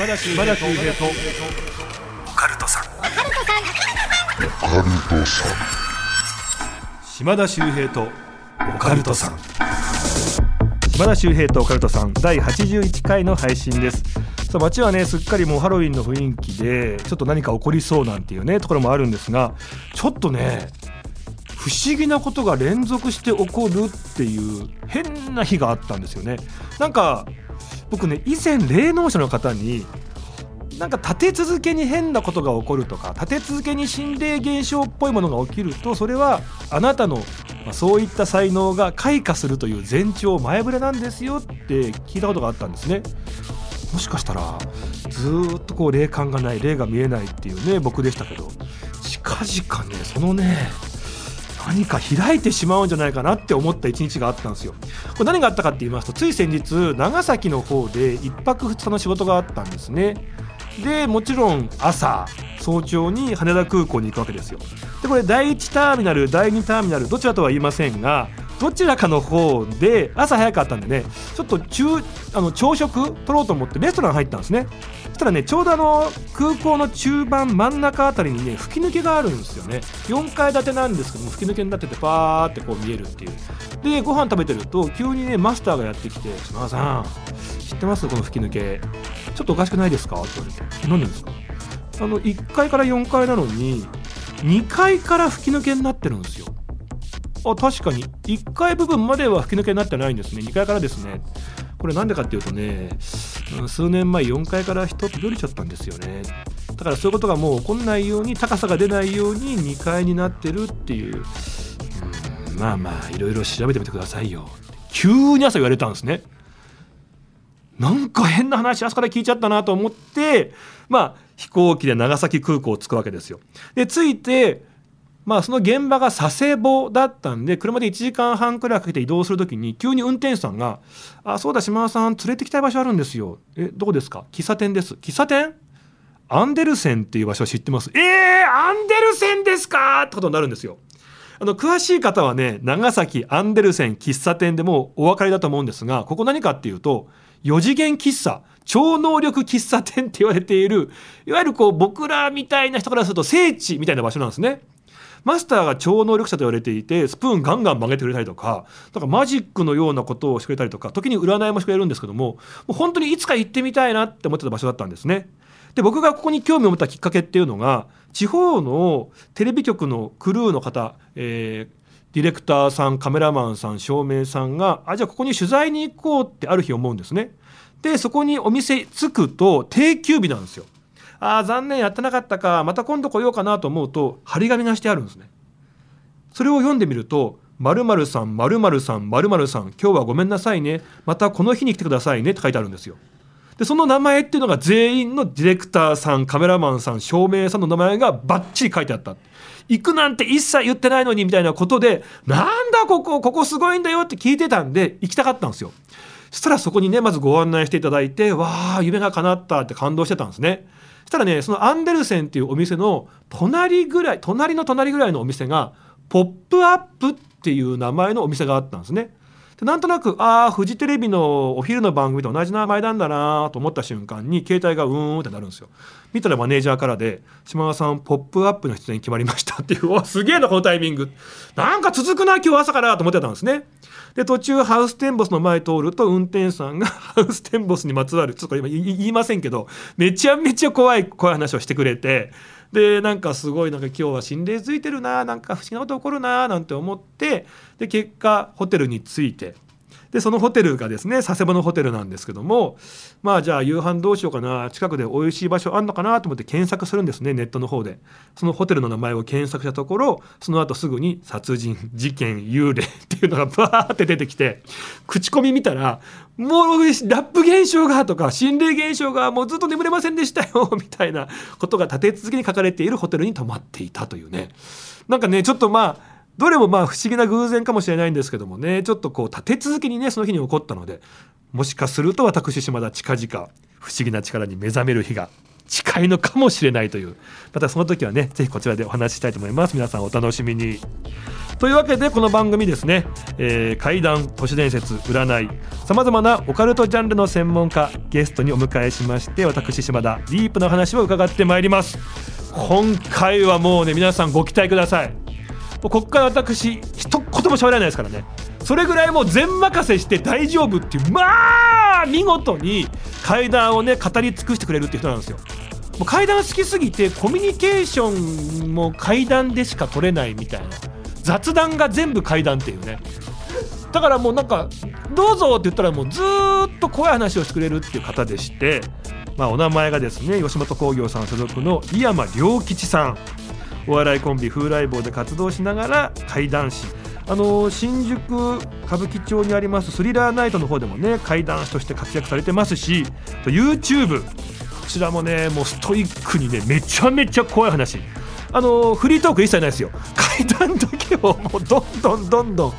島田秀平とオカルトさん。島田秀平とオカルトさん。島田秀平とオカルトさん。第81回の配信です。さあ街はねすっかりもうハロウィンの雰囲気でちょっと何か起こりそうなんていうねところもあるんですがちょっとね不思議なことが連続して起こるっていう変な日があったんですよね。なんか僕ね以前霊能者の方になんか立て続けに変なことが起こるとか立て続けに心霊現象っぽいものが起きるとそれはあなたの、ま、そういった才能が開花するという前兆前触れなんですよって聞いたことがあったんですね。もしかしたらずっとこう霊感がない霊が見えないっていうね僕でしたけど近々ねそのね何か開いてしまうんじゃないかなって思った一日があったんですよ。これ何があったかって言いますとつい先日長崎の方で1泊2日の仕事があったんですね。でもちろん朝早朝に羽田空港に行くわけですよ。でこれ第1ターミナル第2ターミナルどちらとは言いませんがどちらかの方で朝早かったんでねちょっと中あの朝食取ろうと思ってレストラン入ったんですね。そしたらねちょうどあの空港の中盤真ん中あたりにね吹き抜けがあるんですよね。4階建てなんですけども吹き抜けになっててパーってこう見えるっていう。でご飯食べてると急にねマスターがやってきて「島田さん知ってます？この吹き抜け。ちょっとおかしくないですか?」って言われて「何でですか?」あの1階から4階なのに2階から吹き抜けになってるんですよ。あ確かに。1階部分までは吹き抜けになってないんですね。2階からですね。これなんでかっていうとね、数年前4階から人飛び降りちゃったんですよね。だからそういうことがもう起こんないように高さが出ないように2階になってるっていう、う、まあまあいろいろ調べてみてくださいよ。急に朝言われたんですね。なんか変な話朝から聞いちゃったなと思ってまあ飛行機で長崎空港を着くわけですよ。で着いてまあその現場が佐世保だったんで車で1時間半くらいかけて移動する時に急に運転手さんが「あそうだ島田さん連れてきたい場所あるんですよ」「えどこですか?」「喫茶店です」「喫茶店?」アンデルセンっていう場所を知ってますえー、アンデルセンですか？ってことになるんですよ。あの詳しい方はね長崎アンデルセン喫茶店でもお分かりだと思うんですがここ何かっていうと4次元喫茶超能力喫茶店って言われているいわゆるこう僕らみたいな人からすると聖地みたいな場所なんですね。マスターが超能力者と言われていてスプーンガンガン曲げてくれたりとかなんかマジックのようなことをしてくれたりとか時に占いもしてくれるんですけどももう本当にいつか行ってみたいなって思ってた場所だったんですね。で僕がここに興味を持ったきっかけっていうのが地方のテレビ局のクルーの方、えー、ディレクターさんカメラマンさん照明さんがあじゃあここに取材に行こうってある日思うんですね。でそこにお店着くと定休日なんですよ。ああ残念やってなかったかまた今度来ようかなと思うと張り紙がしてあるんですね。それを読んでみると〇〇さん〇〇さん〇〇さん今日はごめんなさいねまたこの日に来てくださいねって書いてあるんですよ。でその名前っていうのが全員のディレクターさんカメラマンさん照明さんの名前がバッチリ書いてあった。行くなんて一切言ってないのにみたいなことでなんだここここすごいんだよって聞いてたんで行きたかったんですよ。そしたらそこにねまずご案内していただいてわあ夢が叶ったって感動してたんですね。したらねそのアンデルセンっていうお店の隣ぐらい隣の隣ぐらいのお店がポップアップっていう名前のお店があったんですね。でなんとなくああフジテレビのお昼の番組と同じ名前なんだなと思った瞬間に携帯がうーんってなるんですよ。見たらマネージャーからで「島田さんポップアップの出演決まりました」っていう「わすげえなこのタイミング」なんか続くな今日朝からと思ってたんですね。で途中ハウステンボスの前通ると運転手さんが ハウステンボスにまつわるちょっと今言いませんけどめちゃめちゃ怖い怖い話をしてくれてでなんかすごいなんか今日は心霊づいてるななんか不思議なこと起こるななんて思ってで結果ホテルに着いて。でそのホテルがですね佐世保のホテルなんですけどもまあじゃあ夕飯どうしようかな近くで美味しい場所あんのかなと思って検索するんですねネットの方で。そのホテルの名前を検索したところその後すぐに殺人事件幽霊っていうのがバーって出てきて口コミ見たらもうラップ現象がとか心霊現象がもうずっと眠れませんでしたよ みたいなことが立て続けに書かれているホテルに泊まっていたというね。なんかねちょっとまあどれもまあ不思議な偶然かもしれないんですけどもね。ちょっとこう立て続けにねその日に起こったのでもしかすると私島田近々不思議な力に目覚める日が近いのかもしれないという。またその時はねぜひこちらでお話ししたいと思います。皆さんお楽しみに。というわけでこの番組ですね、えー、怪談都市伝説占いさまざまなオカルトジャンルの専門家ゲストにお迎えしまして私島田ディープな話を伺ってまいります。今回はもうね皆さんご期待ください。もうここから私一言も喋らないですからね。それぐらいもう全任せして大丈夫っていうまあ見事に階段をね語り尽くしてくれるって人なんですよ。もう階段好きすぎてコミュニケーションも階段でしか取れないみたいな。雑談が全部階段っていうね。だからもうなんか「どうぞ」って言ったらもうずっと怖い話をしてくれるっていう方でして、まあ、お名前がですね吉本興業さん所属の井山良吉さん。お笑いコンビ風来坊で活動しながら怪談師。あの新宿歌舞伎町にありますスリラーナイトの方でもね怪談師として活躍されてますし YouTube こちらもねもうストイックにねめちゃめちゃ怖い話。あのフリートーク一切ないですよ。階段だけをもうどんどんどんどん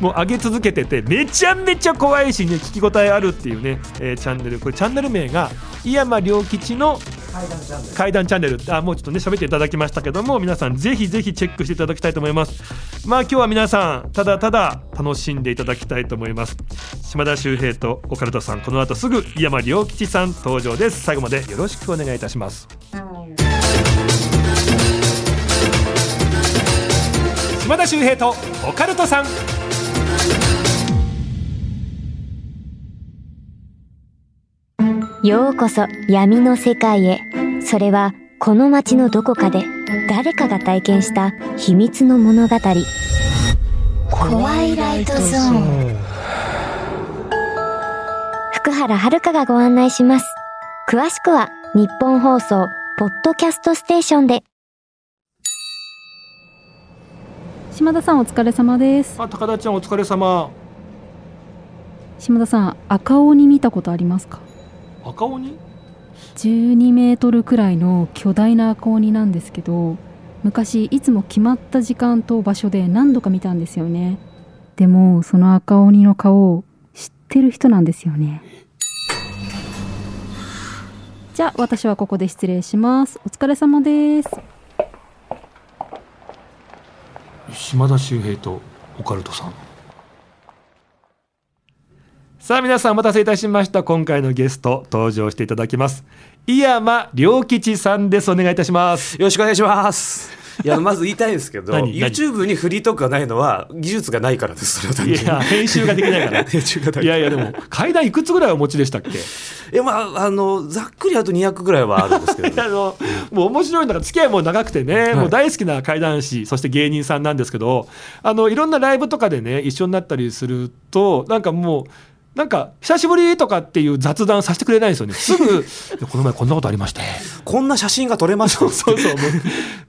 もう上げ続けててめちゃめちゃ怖いしね聞き応えあるっていうね、えー、チャンネル。これチャンネル名が井山良吉の階段チャンネル。あもうちょっとね喋っていただきましたけども皆さんぜひぜひチェックしていただきたいと思います。まあ今日は皆さんただただ楽しんでいただきたいと思います。島田秀平とオカルトさんこの後すぐ井山良吉さん登場です。最後までよろしくお願いいたします。島田秀平とオカルトさんようこそ闇の世界へ。それはこの街のどこかで誰かが体験した秘密の物語。怖いライトゾーン。福原遥がご案内します。詳しくは日本放送ポッドキャストステーションで。島田さんお疲れ様ですあ高田ちゃんお疲れ様島田さん赤鬼見たことありますか？赤鬼？12メートルくらいの巨大な赤鬼なんですけど昔いつも決まった時間と場所で何度か見たんですよね。でもその赤鬼の顔を知ってる人なんですよね。じゃあ私はここで失礼します。お疲れ様です。島田秀平とオカルトさんさあ皆さんお待たせいたしました。今回のゲスト登場していただきます。井山良吉さんです。お願いいたします。よろしくお願いします。いやまず言いたいんですけど YouTube にフリートークがないのは技術がないからです。いや編集ができないから。いいやいやでも階段いくつぐらいお持ちでしたっけ？いやまああのざっくりあと200ぐらいはあるんですけど、ね、あのもう面白いのが付き合いも長くてね、はい、もう大好きな怪談師そして芸人さんなんですけどあのいろんなライブとかでね一緒になったりするとなんかもうなんか久しぶりとかっていう雑談させてくれないんですよね。すぐこの前こんなことありまして。こんな写真が撮れました。そ うそうそう。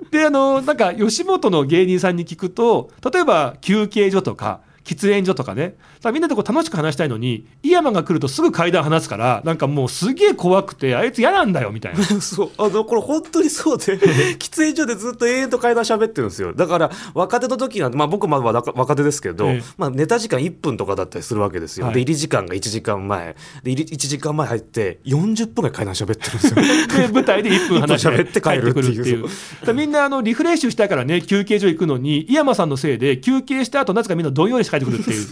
であのなんか吉本の芸人さんに聞くと例えば休憩所とか喫煙所とかね。みんなでこう楽しく話したいのに井山が来るとすぐ階段話すからなんかもうすげえ怖くてあいつ嫌なんだよみたいな。そう。あのこれ本当にそうで 喫煙所でずっと永遠と階段喋ってるんですよ。だから若手の時なんて、まあ、僕まだ若手ですけど、ええ、まあ、ネタ時間1分とかだったりするわけですよ、はい、で入り時間が1時間前。で入り1時間前入って40分ぐらい階段喋ってるんですよ。で舞台で1分話してって帰ってくるっていう。みんなあのリフレッシュしたいからね休憩所行くのに井山さんのせいで休憩した後なぜかみんなどんよりして帰ってくるっていう。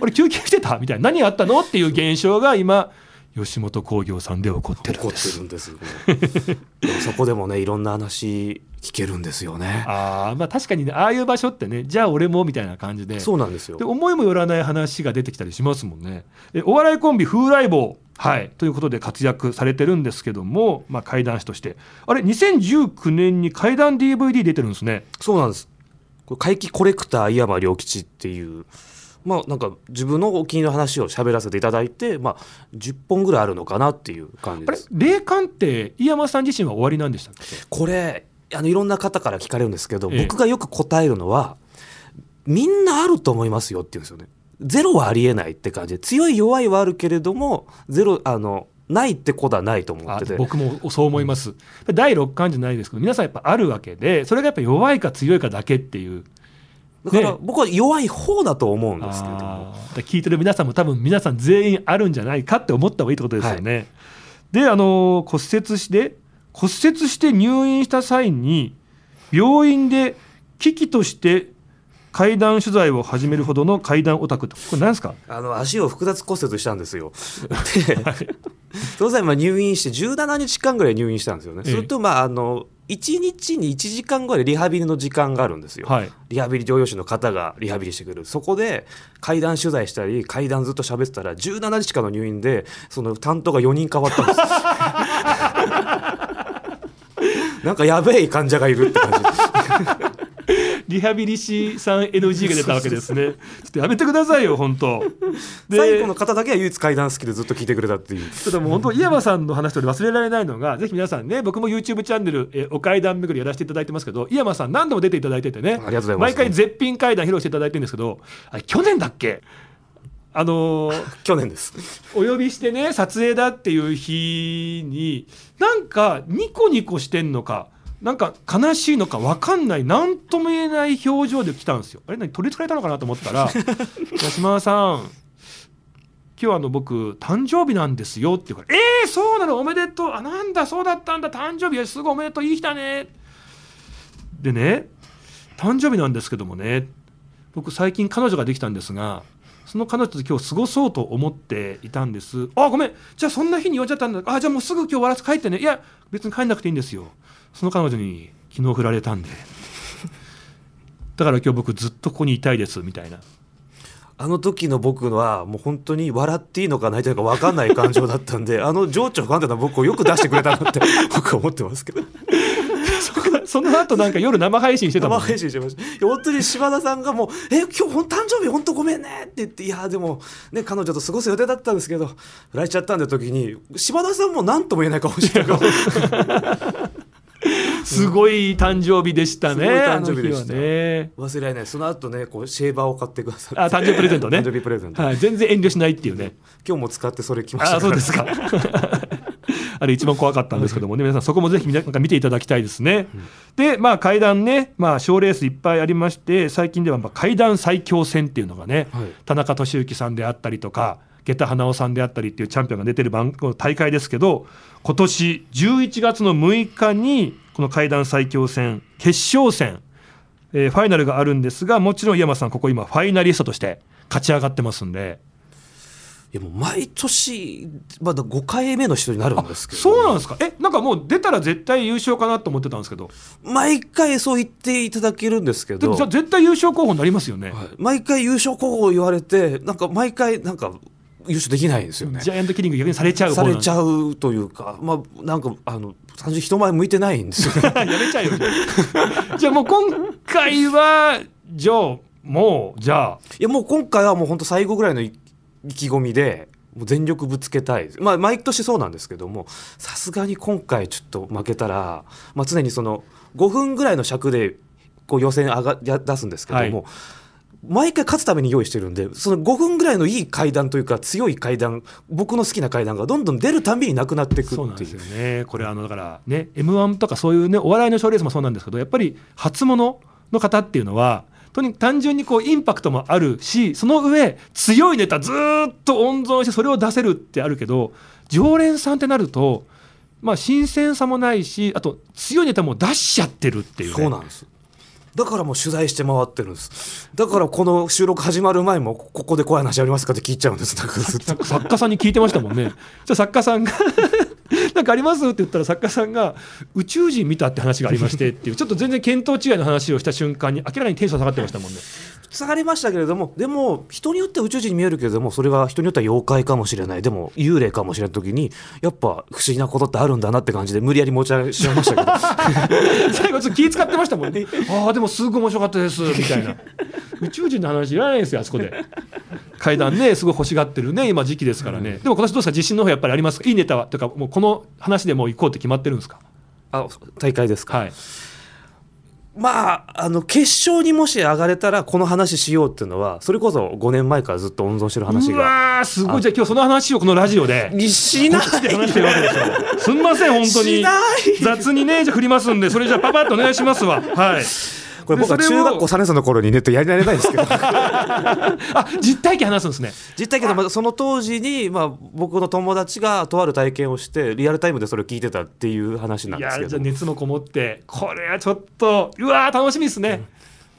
俺休憩してた？みたいな何あったの？っていう現象が今吉本興業さんで起こってるんです。起こってるんです。そこでもねいろんな話聞けるんですよね。ああまあ確かにねああいう場所ってねじゃあ俺もみたいな感じでそうなんですよで思いもよらない話が出てきたりしますもんね。でお笑いコンビ風来坊はいということで活躍されてるんですけども、まあ、怪談師としてあれ2019年に怪談 DVD 出てるんですね。そうなんです。怪奇コレクター井山良吉っていうまあなんか自分のお気に入りの話を喋らせていただいて、まあ、10本ぐらいあるのかなっていう感じです。霊感って井山さん自身は終わりなんでしたっけ？これあのいろんな方から聞かれるんですけど、ええ、僕がよく答えるのはみんなあると思いますよって言うんですよね。ゼロはありえないって感じで強い弱いはあるけれどもゼロあのないってことはないと思ってて。僕もそう思います、第6巻じゃないですけど皆さんやっぱあるわけでそれがやっぱ弱いか強いかだけっていう。だから僕は弱い方だと思うんですけど。も、聞いてる皆さんも多分皆さん全員あるんじゃないかって思った方がいいってことですよね。はい、であの骨折して骨折して入院した際に病院で危機として階段取材を始めるほどの階段オタクこれ何ですか？あの足を複雑骨折したんですよ。で、当然まあ入院して17日間ぐらい入院したんですよね。ええ。するとまああの1日に1時間ぐらいリハビリの時間があるんですよ。はい。リハビリ療養士の方がリハビリしてくれる。そこで階段取材したり階段ずっと喋ってたら17日間の入院でその担当が4人変わったんです。なんかやべえ患者がいるって感じリハビリ師さん NG が出たわけですね。ちょっとやめてくださいよ本当。で最後の方だけは唯一階段好きでずっと聞いてくれたっていう。ただもう本当井山さんの話と忘れられないのがぜひ皆さんね僕も YouTube チャンネル「えお階段巡り」やらせていただいてますけど井山さん何度も出ていただいててねありがとうございます。毎回絶品階段披露していただいてるんですけどあれ去年だっけ？あのー 去年です。お呼びしてね撮影だっていう日になんかニコニコしてんのかなんか悲しいのか分かんない。何とも言えない表情で来たんですよ。あれ何取りつかれたのかなと思ったら「八島さん今日あの僕誕生日なんですよ」って言うから「えー、そうなのおめでとう。あなんだそうだったんだ。誕生日やすごいおめでとう。いい日だね」でね誕生日なんですけどもね僕最近彼女ができたんですがその彼女と今日過ごそうと思っていたんです。あごめん。じゃあそんな日に呼んじゃったんだ。あじゃあもうすぐ今日終わらせて帰ってね。いや別に帰んなくていいんですよその彼女に昨日振られたんで。だから今日僕ずっとここにいたいですみたいな。あの時の僕はもう本当に笑っていいのか泣いていいのか分かんない感情だったんで あの情緒不安定な僕をよく出してくれたなって僕は思ってますけど。その後なんか夜生配信してたもん、ね、生配信してました。本当に柴田さんがもう「え今日誕生日本当ごめんね」って言って「いやでもね彼女と過ごす予定だったんですけど振られちゃったんで時に柴田さんも何とも言えない顔してたからすごい誕生日でしたね誕生日でした。ね。忘れられない。その後ねこうシェーバーを買ってくださって。あ誕生日プレゼントね。誕生日プレゼント、はい、全然遠慮しないっていうね。今日も使ってそれ来ました。あそうですか。あれ一番怖かったんですけどもね皆さん。そこもぜひ皆なんか見ていただきたいですね、でまあ階段ねまあ賞レースいっぱいありまして最近ではまあ階段最強戦っていうのがね、はい。田中俊之さんであったりとか下駄花尾さんであったりっていうチャンピオンが出てる番大会ですけど今年11月の6日にこの階段最強戦決勝戦、えーファイナルがあるんですがもちろん井山さんここ今ファイナリストとして勝ち上がってますんで。いやもう毎年まだ5回目の人になるんですけど。そうなんですか？えなんかもう出たら絶対優勝かなと思ってたんですけど。毎回そう言っていただけるんですけど。じゃあ絶対優勝候補になりますよね、はい。毎回優勝候補言われてなんか毎回なんか優勝できないんですよね。ジャイアントキリング逆にされちゃうされちゃゃうというかまあなんかあの単純に人前向いてないんですよ やめちゃうよ。じゃあもう今回はじゃあもうじゃあ。いやもう今回はもう本当最後ぐらいの意意気込みでもう全力ぶつけたいまあ毎年そうなんですけどもさすがに今回ちょっと負けたら、まあ、常にその5分ぐらいの尺でこう予選上がや出すんですけども、はい毎回勝つために用意してるんでその5分ぐらいのいい階段というか強い階段僕の好きな階段がどんどん出るたんびになくなっていくそうなんですよね。これあのだからね m 1とかそういうねお笑いの賞レースもそうなんですけどやっぱり初物の方っていうのはとに単純にこうインパクトもあるしその上強いネタずーっと温存してそれを出せるってあるけど常連さんってなるとまあ新鮮さもないしあと強いネタも出しちゃってるっていうね。そうなんですだからもう取材して回ってるんです。だからこの収録始まる前もここで怖い話ありますかって聞いちゃうんです。作家さんに聞いてましたもんね。じゃ作家さんが なんかあります？って言ったら作家さんが宇宙人見たって話がありましてっていう ちょっと全然見当違いの話をした瞬間に明らかにテンション下がってましたもんね。下がりましたけれどもでも人によっては宇宙人に見えるけれどもそれが人によっては妖怪かもしれないでも幽霊かもしれない時にやっぱ不思議なことってあるんだなって感じで無理やり持ち上げしましたけど最後ちょっと気使ってましたもんね。ああでもすごい面白かったですみたいな。宇宙人の話いらないですよあそこで。階段ねすごい欲しがってるね今時期ですからね。でも今年どうですか自信の方やっぱりありますか？いいネタはというかもうこの話でもう行こうって決まってるんですか？あ大会ですか、はい。まああの決勝にもし上がれたらこの話しようっていうのはそれこそ5年前からずっと温存してる話うがわーすごいじゃあ今日その話をこのラジオで。しないで話してるわけでしょ。すんません、本当にしない。雑にね、じゃあ振りますんで、それじゃあパパッとお願いしますわ。はい。これ僕は中学校3年生の頃にネットやりられないですけど。あ実体験話すんですね。実体験でその当時に、まあ、僕の友達がとある体験をしてリアルタイムでそれを聞いてたっていう話なんですけど。いやじゃあ熱もこもってこれはちょっとうわー楽しみですね、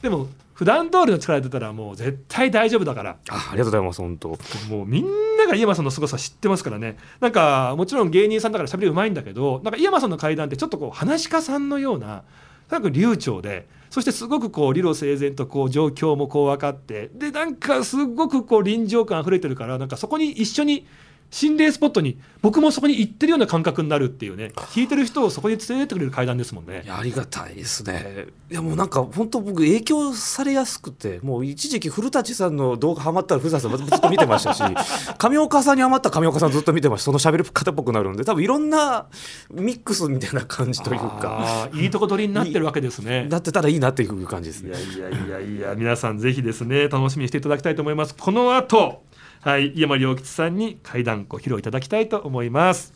うん、でも普段通りの力出たらもう絶対大丈夫だから。あありがとうございます本当。もうみんなが井山さんの凄さ知ってますからね。なんかもちろん芸人さんだから喋りうまいんだけどなんか井山さんの階段ってちょっとこう話し家さんのようなとにか流暢でそしてすごくこう理路整然とこう状況もこう分かってでなんかすごくこう臨場感あふれてるからなんかそこに一緒に心霊スポットに僕もそこに行ってるような感覚になるっていうね。聞いてる人をそこに連れてってくれる階段ですもんね。いやありがたいですね。いやもうなんか本当僕影響されやすくてもう一時期古舘さんの動画ハマったら古舘さんずっと見てましたし 上岡さんにハマったら上岡さんずっと見てました。その喋る方っぽくなるんで多分いろんなミックスみたいな感じというか。いいとこ取りになってるわけですね。なってたらいいなっていう感じですね。いやいやいやいや皆さんぜひですね楽しみにしていただきたいと思います。この後はい、山良吉さんに怪談ご披露いただきたいと思います。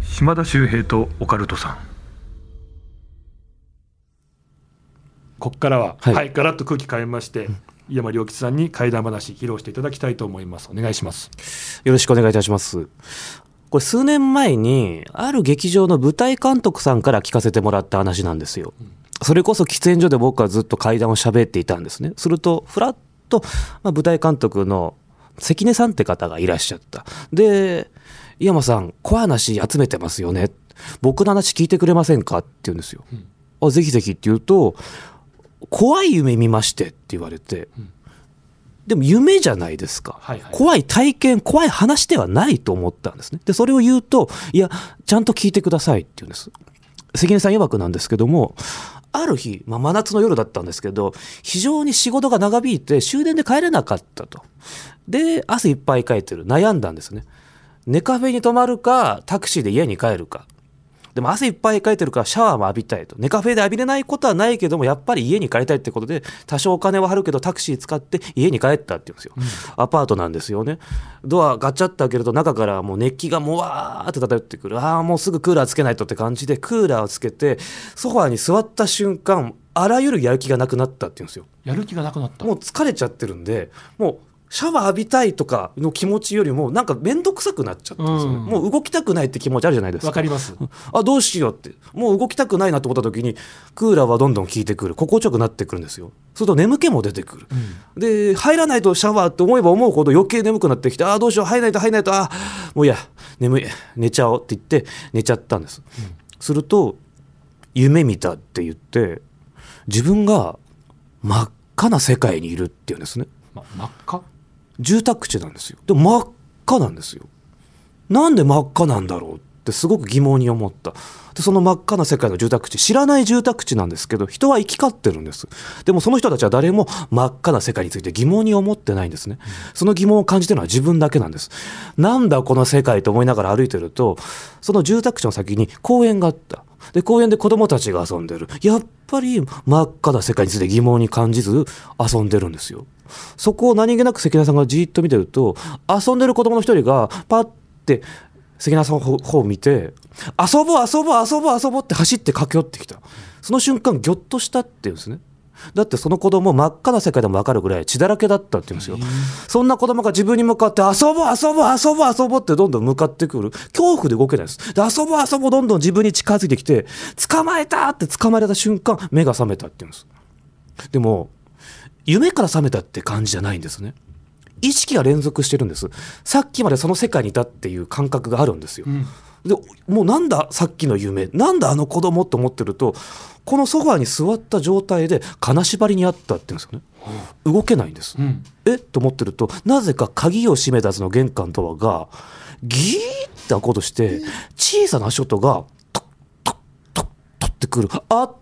島田秀平とオカルトさん。ここからは、はい、はい、ガラッと空気変えまして。山良吉さんに怪談話披露していただきたいと思います。お願いします。よろしくお願いいたします。これ数年前にある劇場の舞台監督さんから聞かせてもらった話なんですよ。それこそ喫煙所で僕はずっと階段を喋っていたんですね。するとふらっと、まあ、舞台監督の関根さんって方がいらっしゃった。で「井山さん小話集めてますよね」僕の話聞いてくれませんか?」って言うんですよ。うん、あぜひぜひって言うと「怖い夢見まして」って言われて、うんでも夢じゃないですか、はいはい、怖い体験怖い話ではないと思ったんですね。でそれを言うといやちゃんと聞いてくださいって言うんです。関根さん曰くなんですけどもある日、まあ、真夏の夜だったんですけど非常に仕事が長引いて終電で帰れなかったと。で汗いっぱいかいてる。悩んだんですね。寝カフェに泊まるかタクシーで家に帰るかでも汗いっぱいかいてるからシャワーも浴びたいと。寝カフェで浴びれないことはないけども、やっぱり家に帰りたいってことで、多少お金は張るけどタクシー使って家に帰ったって言うんですよ。うん、アパートなんですよね。ドアガチャって開けると中からもう熱気がもわーって漂ってくる。ああ、もうすぐクーラーつけないとって感じで、クーラーをつけて、ソファーに座った瞬間、あらゆるやる気がなくなったって言うんですよ。やる気がなくなったもう疲れちゃってるんで、もうシャワー浴びたいとかの気持ちよりもなんか面倒くさくなっちゃってるんですよね、うん、もう動きたくないって気持ちあるじゃないですか。わかります。あどうしようって。もう動きたくないなと思った時にクーラーはどんどん効いてくる。心地よくなってくるんですよ。すると眠気も出てくる、うん、で入らないとシャワーって思えば思うほど余計眠くなってきてあどうしよう入らないと入らないとあもういや。眠い寝ちゃおうって言って寝ちゃったんです、うん、すると夢見たって言って自分が真っ赤な世界にいるっていうんですね、ま、真っ赤？住宅地なんですよ。でも真っ赤なんですよ。なんで真っ赤なんだろうってすごく疑問に思った。でその真っ赤な世界の住宅地知らない住宅地なんですけど人は行き交ってるんです。でもその人たちは誰も真っ赤な世界について疑問に思ってないんですね、その疑問を感じてるのは自分だけなんです。なんだこの世界と思いながら歩いてるとその住宅地の先に公園があった。で公園で子供たちが遊んでる。やっぱり真っ赤な世界について疑問に感じず遊んでるんですよ。そこを何気なく関根さんがじっと見てると遊んでる子供の一人がパッて関根さんの方を見て遊ぼう遊ぼう遊ぼう遊ぼうって走って駆け寄ってきた。その瞬間ぎょっとしたって言うんですね。だってその子供真っ赤な世界でも分かるぐらい血だらけだったって言うんですよ。そんな子供が自分に向かって遊ぼう遊ぼう遊ぼう遊ぼうってどんどん向かってくる。恐怖で動けないです。で遊ぼう遊ぼうどんどん自分に近づいてきて捕まえたって捕まえた瞬間目が覚めたって言うんです。でも夢から覚めたって感じじゃないんですね。意識が連続してるんです。さっきまでその世界にいたっていう感覚があるんですよ。うん、でもうなんださっきの夢？なんだあの子供って思ってるとこのソファーに座った状態で金縛りにあったって言うんですよね。動けないんです。うん、え？と思ってるとなぜか鍵を閉めたその玄関ドアがギーって開こうとして小さな足音がトットットットッってくるあっ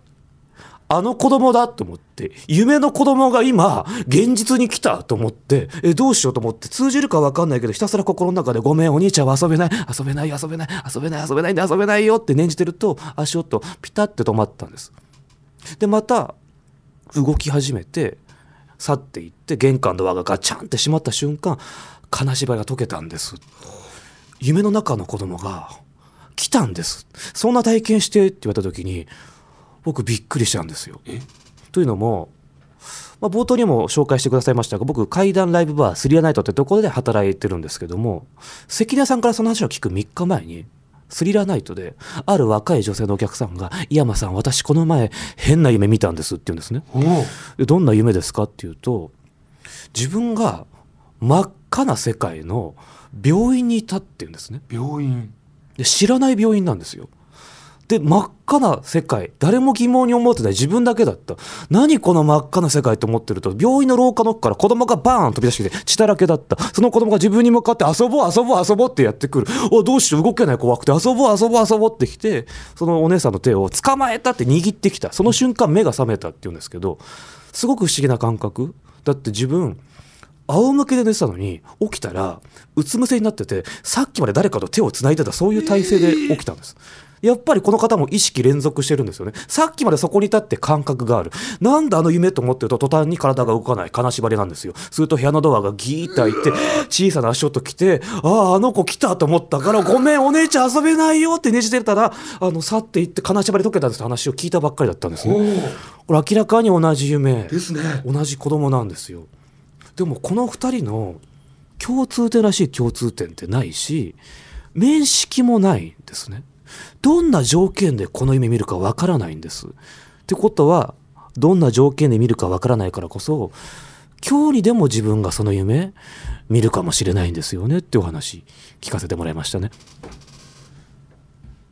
あの子供だと思って、夢の子供が今、現実に来たと思って、え、どうしようと思って、通じるかわかんないけど、ひたすら心の中で、ごめん、お兄ちゃんは遊べない、遊べない、遊べない、遊べない、遊べないんで遊べないよって念じてると、足音、ピタって止まったんです。で、また、動き始めて、去っていって、玄関のドアがガチャンって閉まった瞬間、金縛りが解けたんです夢の中の子供が来たんですそんな体験してって言われた時に僕びっくりしたんですよというのもまあ、冒頭にも紹介してくださいましたが僕怪談ライブバースリアナイトってところで働いてるんですけども関根さんからその話を聞く3日前にスリラーナイトである若い女性のお客さんが「井山さん私この前変な夢見たんです」って言うんですね。でどんな夢ですかっていうと自分が真っ赤な世界の病院にいたっていうんですね。病院で知らない病院なんですよ。で真っ赤な世界。誰も疑問に思ってない。自分だけだった。何この真っ赤な世界と思ってると。病院の廊下の奥から子供がバーン飛び出してきて血だらけだった。その子供が自分に向かって遊ぼう遊ぼう遊ぼうってやってくる。おどうしよう動けない怖くて。遊ぼう遊ぼう遊ぼうってきてそのお姉さんの手を捕まえたって握ってきた。その瞬間目が覚めたって言うんですけどすごく不思議な感覚。だって自分仰向けで寝てたのに起きたらうつ伏せになっててさっきまで誰かと手をつないでたそういう体勢で起きたんです。やっぱりこの方も意識連続してるんですよね。さっきまでそこに立って感覚がある。なんであの夢と思ってると途端に体が動かない金縛りなんですよ。すると部屋のドアがギーッと開いて、小さな足音来て、ああ、あの子来たと思ったから、ごめん、お姉ちゃん遊べないよってねじってたら、あの、去っていって金縛り解けたんです話を聞いたばっかりだったんですね。これ明らかに同じ夢。ですね。同じ子供なんですよ。でもこの2人の共通点らしい共通点ってないし面識もないんですね。どんな条件でこの夢見るかわからないんです。ってことはどんな条件で見るかわからないからこそ今日にでも自分がその夢見るかもしれないんですよね。ってお話聞かせてもらいましたね。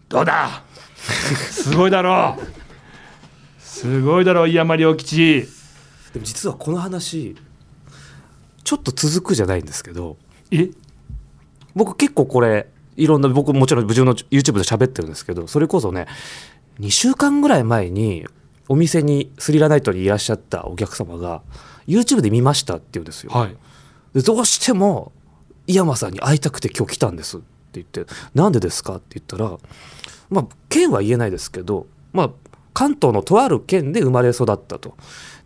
どうだ？すごいだろう。すごいだろう山良吉でも実はこの話ちょっと続くじゃないんですけどえ？僕結構これいろんな僕もちろん自分の YouTube で喋ってるんですけどそれこそね2週間ぐらい前にお店にスリラナイトにいらっしゃったお客様が YouTube で見ましたって言うんですよ。はいでどうしても井山さんに会いたくて今日来たんですって言って「なんでですか?」って言ったらまあ県は言えないですけどまあ関東のとある県で生まれ育ったと。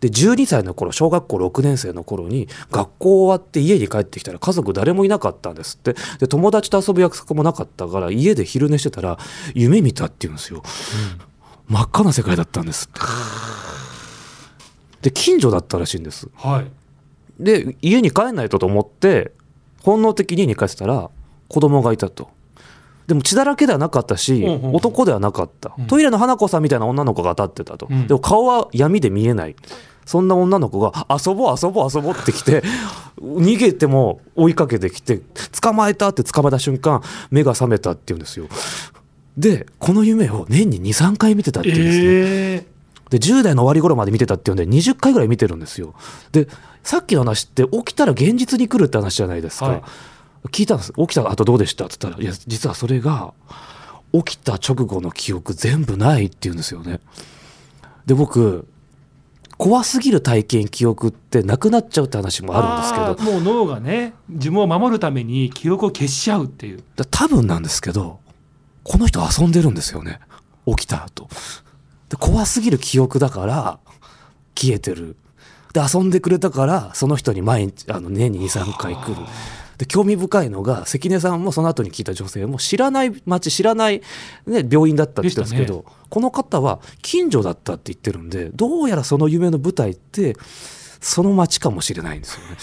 で12歳の頃小学校6年生の頃に学校終わって家に帰ってきたら家族誰もいなかったんですって。で友達と遊ぶ約束もなかったから家で昼寝してたら夢見たって言うんですよ、真っ赤な世界だったんですって。で近所だったらしいんです。はい。で家に帰んないとと思って本能的に家に帰ってたら子供がいたとでも血だらけではなかったし、男ではなかった、うん。トイレの花子さんみたいな女の子が立ってたと、うん。でも顔は闇で見えない。そんな女の子が遊ぼう遊ぼう遊ぼうってきて逃げても追いかけてきて捕まえたって捕まえた瞬間目が覚めたって言うんですよ。でこの夢を年に23回見てたっていうんですね、えで10代の終わり頃まで見てたっていうんで20回ぐらい見てるんですよ。でさっきの話って起きたら現実に来るって話じゃないですか、はい聞いたんです。起きた後どうでした？って言ったらいや実はそれが起きた直後の記憶全部ないって言うんですよね。で僕怖すぎる体験記憶ってなくなっちゃうって話もあるんですけど。もう脳がね自分を守るために記憶を消しちゃうっていう。だ多分なんですけどこの人遊んでるんですよね。起きた後。で怖すぎる記憶だから消えてる。で遊んでくれたからその人に毎日あの年に23回来るで興味深いのが関根さんもその後に聞いた女性も知らない町知らない、ね、病院だったって言ったんですけど、でこの方は近所だったって言ってるんでどうやらその夢の舞台ってその町かもしれないんですよね。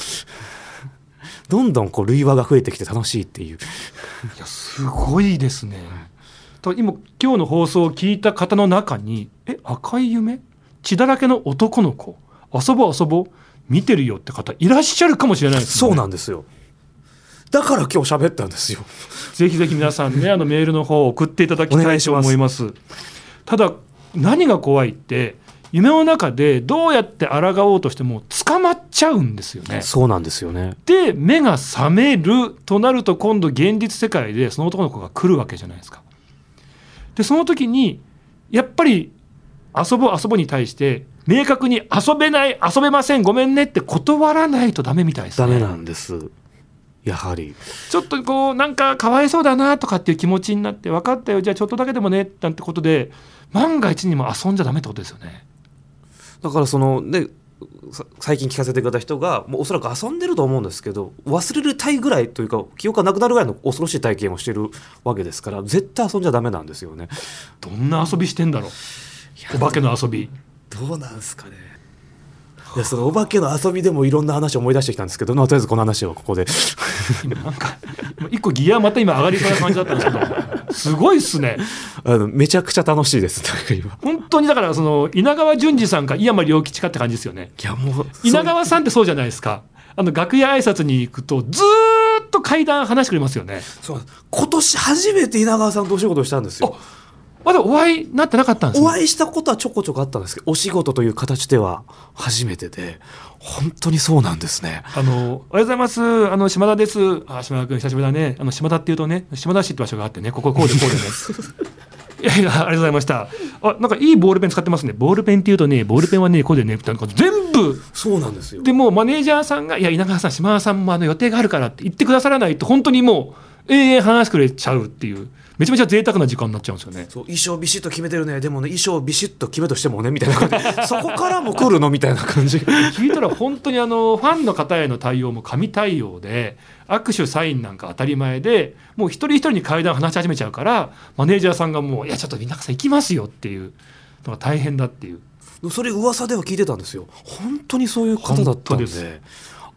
どんどんこう類話が増えてきて楽しいっていう。いやすごいですね。と今今日の放送を聞いた方の中に「え赤い夢？血だらけの男の子？遊ぼう遊ぼう？見てるよ」って方いらっしゃるかもしれないですそうね。なんですよ。だから今日喋ったんですよ。ぜひぜひ皆さんねあのメールの方を送っていただきたいと思います。ただ何が怖いって夢の中でどうやって抗おうとしても捕まっちゃうんですよね。そうなんですよね。で目が覚めるとなると今度現実世界でその男の子が来るわけじゃないですか。でその時にやっぱり遊ぼう遊ぼうに対して明確に遊べない遊べませんごめんねって断らないとダメみたいですね。ダメなんです。やはり。ちょっとこうなんかかわいそうだなとかっていう気持ちになって分かったよじゃあちょっとだけでもねなんてことで万が一にも遊んじゃダメってことですよね。だからそのね最近聞かせてくれた人がもうおそらく遊んでると思うんですけど忘れるたいぐらいというか記憶がなくなるぐらいの恐ろしい体験をしてるわけですから絶対遊んじゃダメなんですよね。どんな遊びしてんだろう？お化けの遊び。どうなんですかね。いやそのお化けの遊びでもいろんな話を思い出してきたんですけど、まあ、とりあえずこの話をここで今なんか一個ギアまた今上がりそうな感じだったんですけどすごいっすね。あのめちゃくちゃ楽しいです。今。本当にだからその稲川淳二さんか井山良吉かって感じですよね。いやもう稲川さんってそうじゃないですか。あの楽屋挨拶に行くとずーっと階段話してくれますよね。そう。今年初めて稲川さんとお仕事したんですよまだお会いなってなかったんです、ね、お会いしたことはちょこちょこあったんですけどお仕事という形では初めてで本当にそうなんですね。あのおはようございます。あの島田です。あ島田君久しぶりだね。あの島田っていうとね島田市って場所があってねこここうでこうでね。いやいやありがとうございました。あなんかいいボールペン使ってますね。ボールペンっていうとねボールペンはねこうでねみたいな全部。そうなんですよ。でもマネージャーさんが「いや稲川さん島田さんもあの予定があるから」って言ってくださらないと本当にもう永遠話してくれちゃうっていうめちゃめちゃ贅沢な時間になっちゃうんですよね。そう衣装ビシッと決めてるね。でもね衣装ビシッと決めとしてもねみたいな感じ。そこからも来るのみたいな感じ。聞いたら本当にあのファンの方への対応も神対応で握手サインなんか当たり前でもう一人一人に階段話し始めちゃうからマネージャーさんがもう「いやちょっと皆さん行きますよ」っていうのが大変だっていう。それ噂では聞いてたんですよ。本当にそういう方だったんで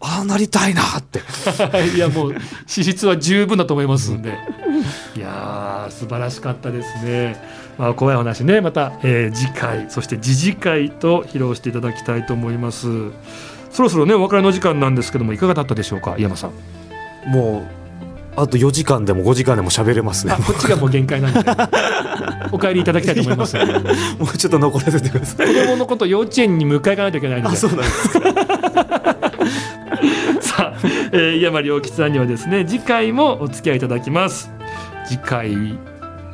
ああなりたいなって。いやもう資質は十分だと思いますんで。いやー素晴らしかったですね、まあ、怖い話ね。また、えー、次回そして次次回と披露していただきたいと思います。そろそろねお別れの時間なんですけどもいかがだったでしょうか井山さん。もうあと4時間でも5時間でも喋れますね。こっちがもう限界なんで。お帰りいただきたいと思います。もうちょっと残らせてください。子供のこと幼稚園に迎え行かないといけないので。そうなんですか さあ、えー、井山良吉さんにはですね次回もお付き合いいただきます。次回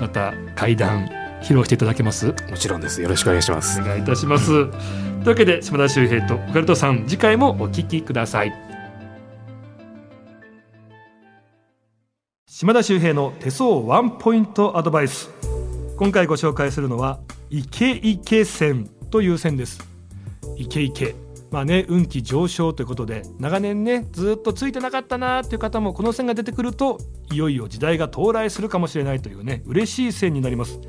また会談披露していただけます？もちろんです。よろしくお願いします。お願いいたします。というわけで島田秀平とオカルトさん次回もお聞きください。島田秀平の手相ワンポイントアドバイス。今回ご紹介するのはイケイケ線という線です。イケイケまあね、運気上昇ということで長年ねずっとついてなかったなという方もこの線が出てくるといよいよ時代が到来するかもしれないというね嬉しい線になります。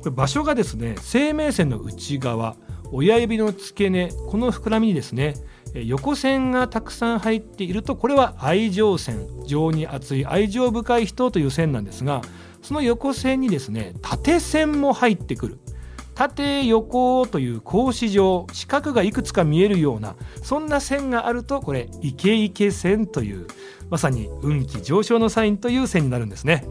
これ場所がですね生命線の内側親指の付け根この膨らみにですね横線がたくさん入っているとこれは愛情線情に熱い愛情深い人という線なんですがその横線にですね縦線も入ってくる。縦横という格子状四角がいくつか見えるようなそんな線があるとこれイケイケ線というまさに運気上昇のサインという線になるんですね。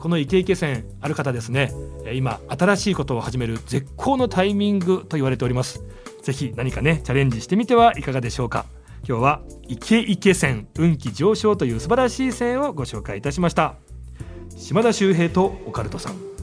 このイケイケ線ある方ですね。今新しいことを始める絶好のタイミングと言われております。ぜひ何かねチャレンジしてみてはいかがでしょうか。今日はイケイケ線運気上昇という素晴らしい線をご紹介いたしました。島田秀平とオカルトさん。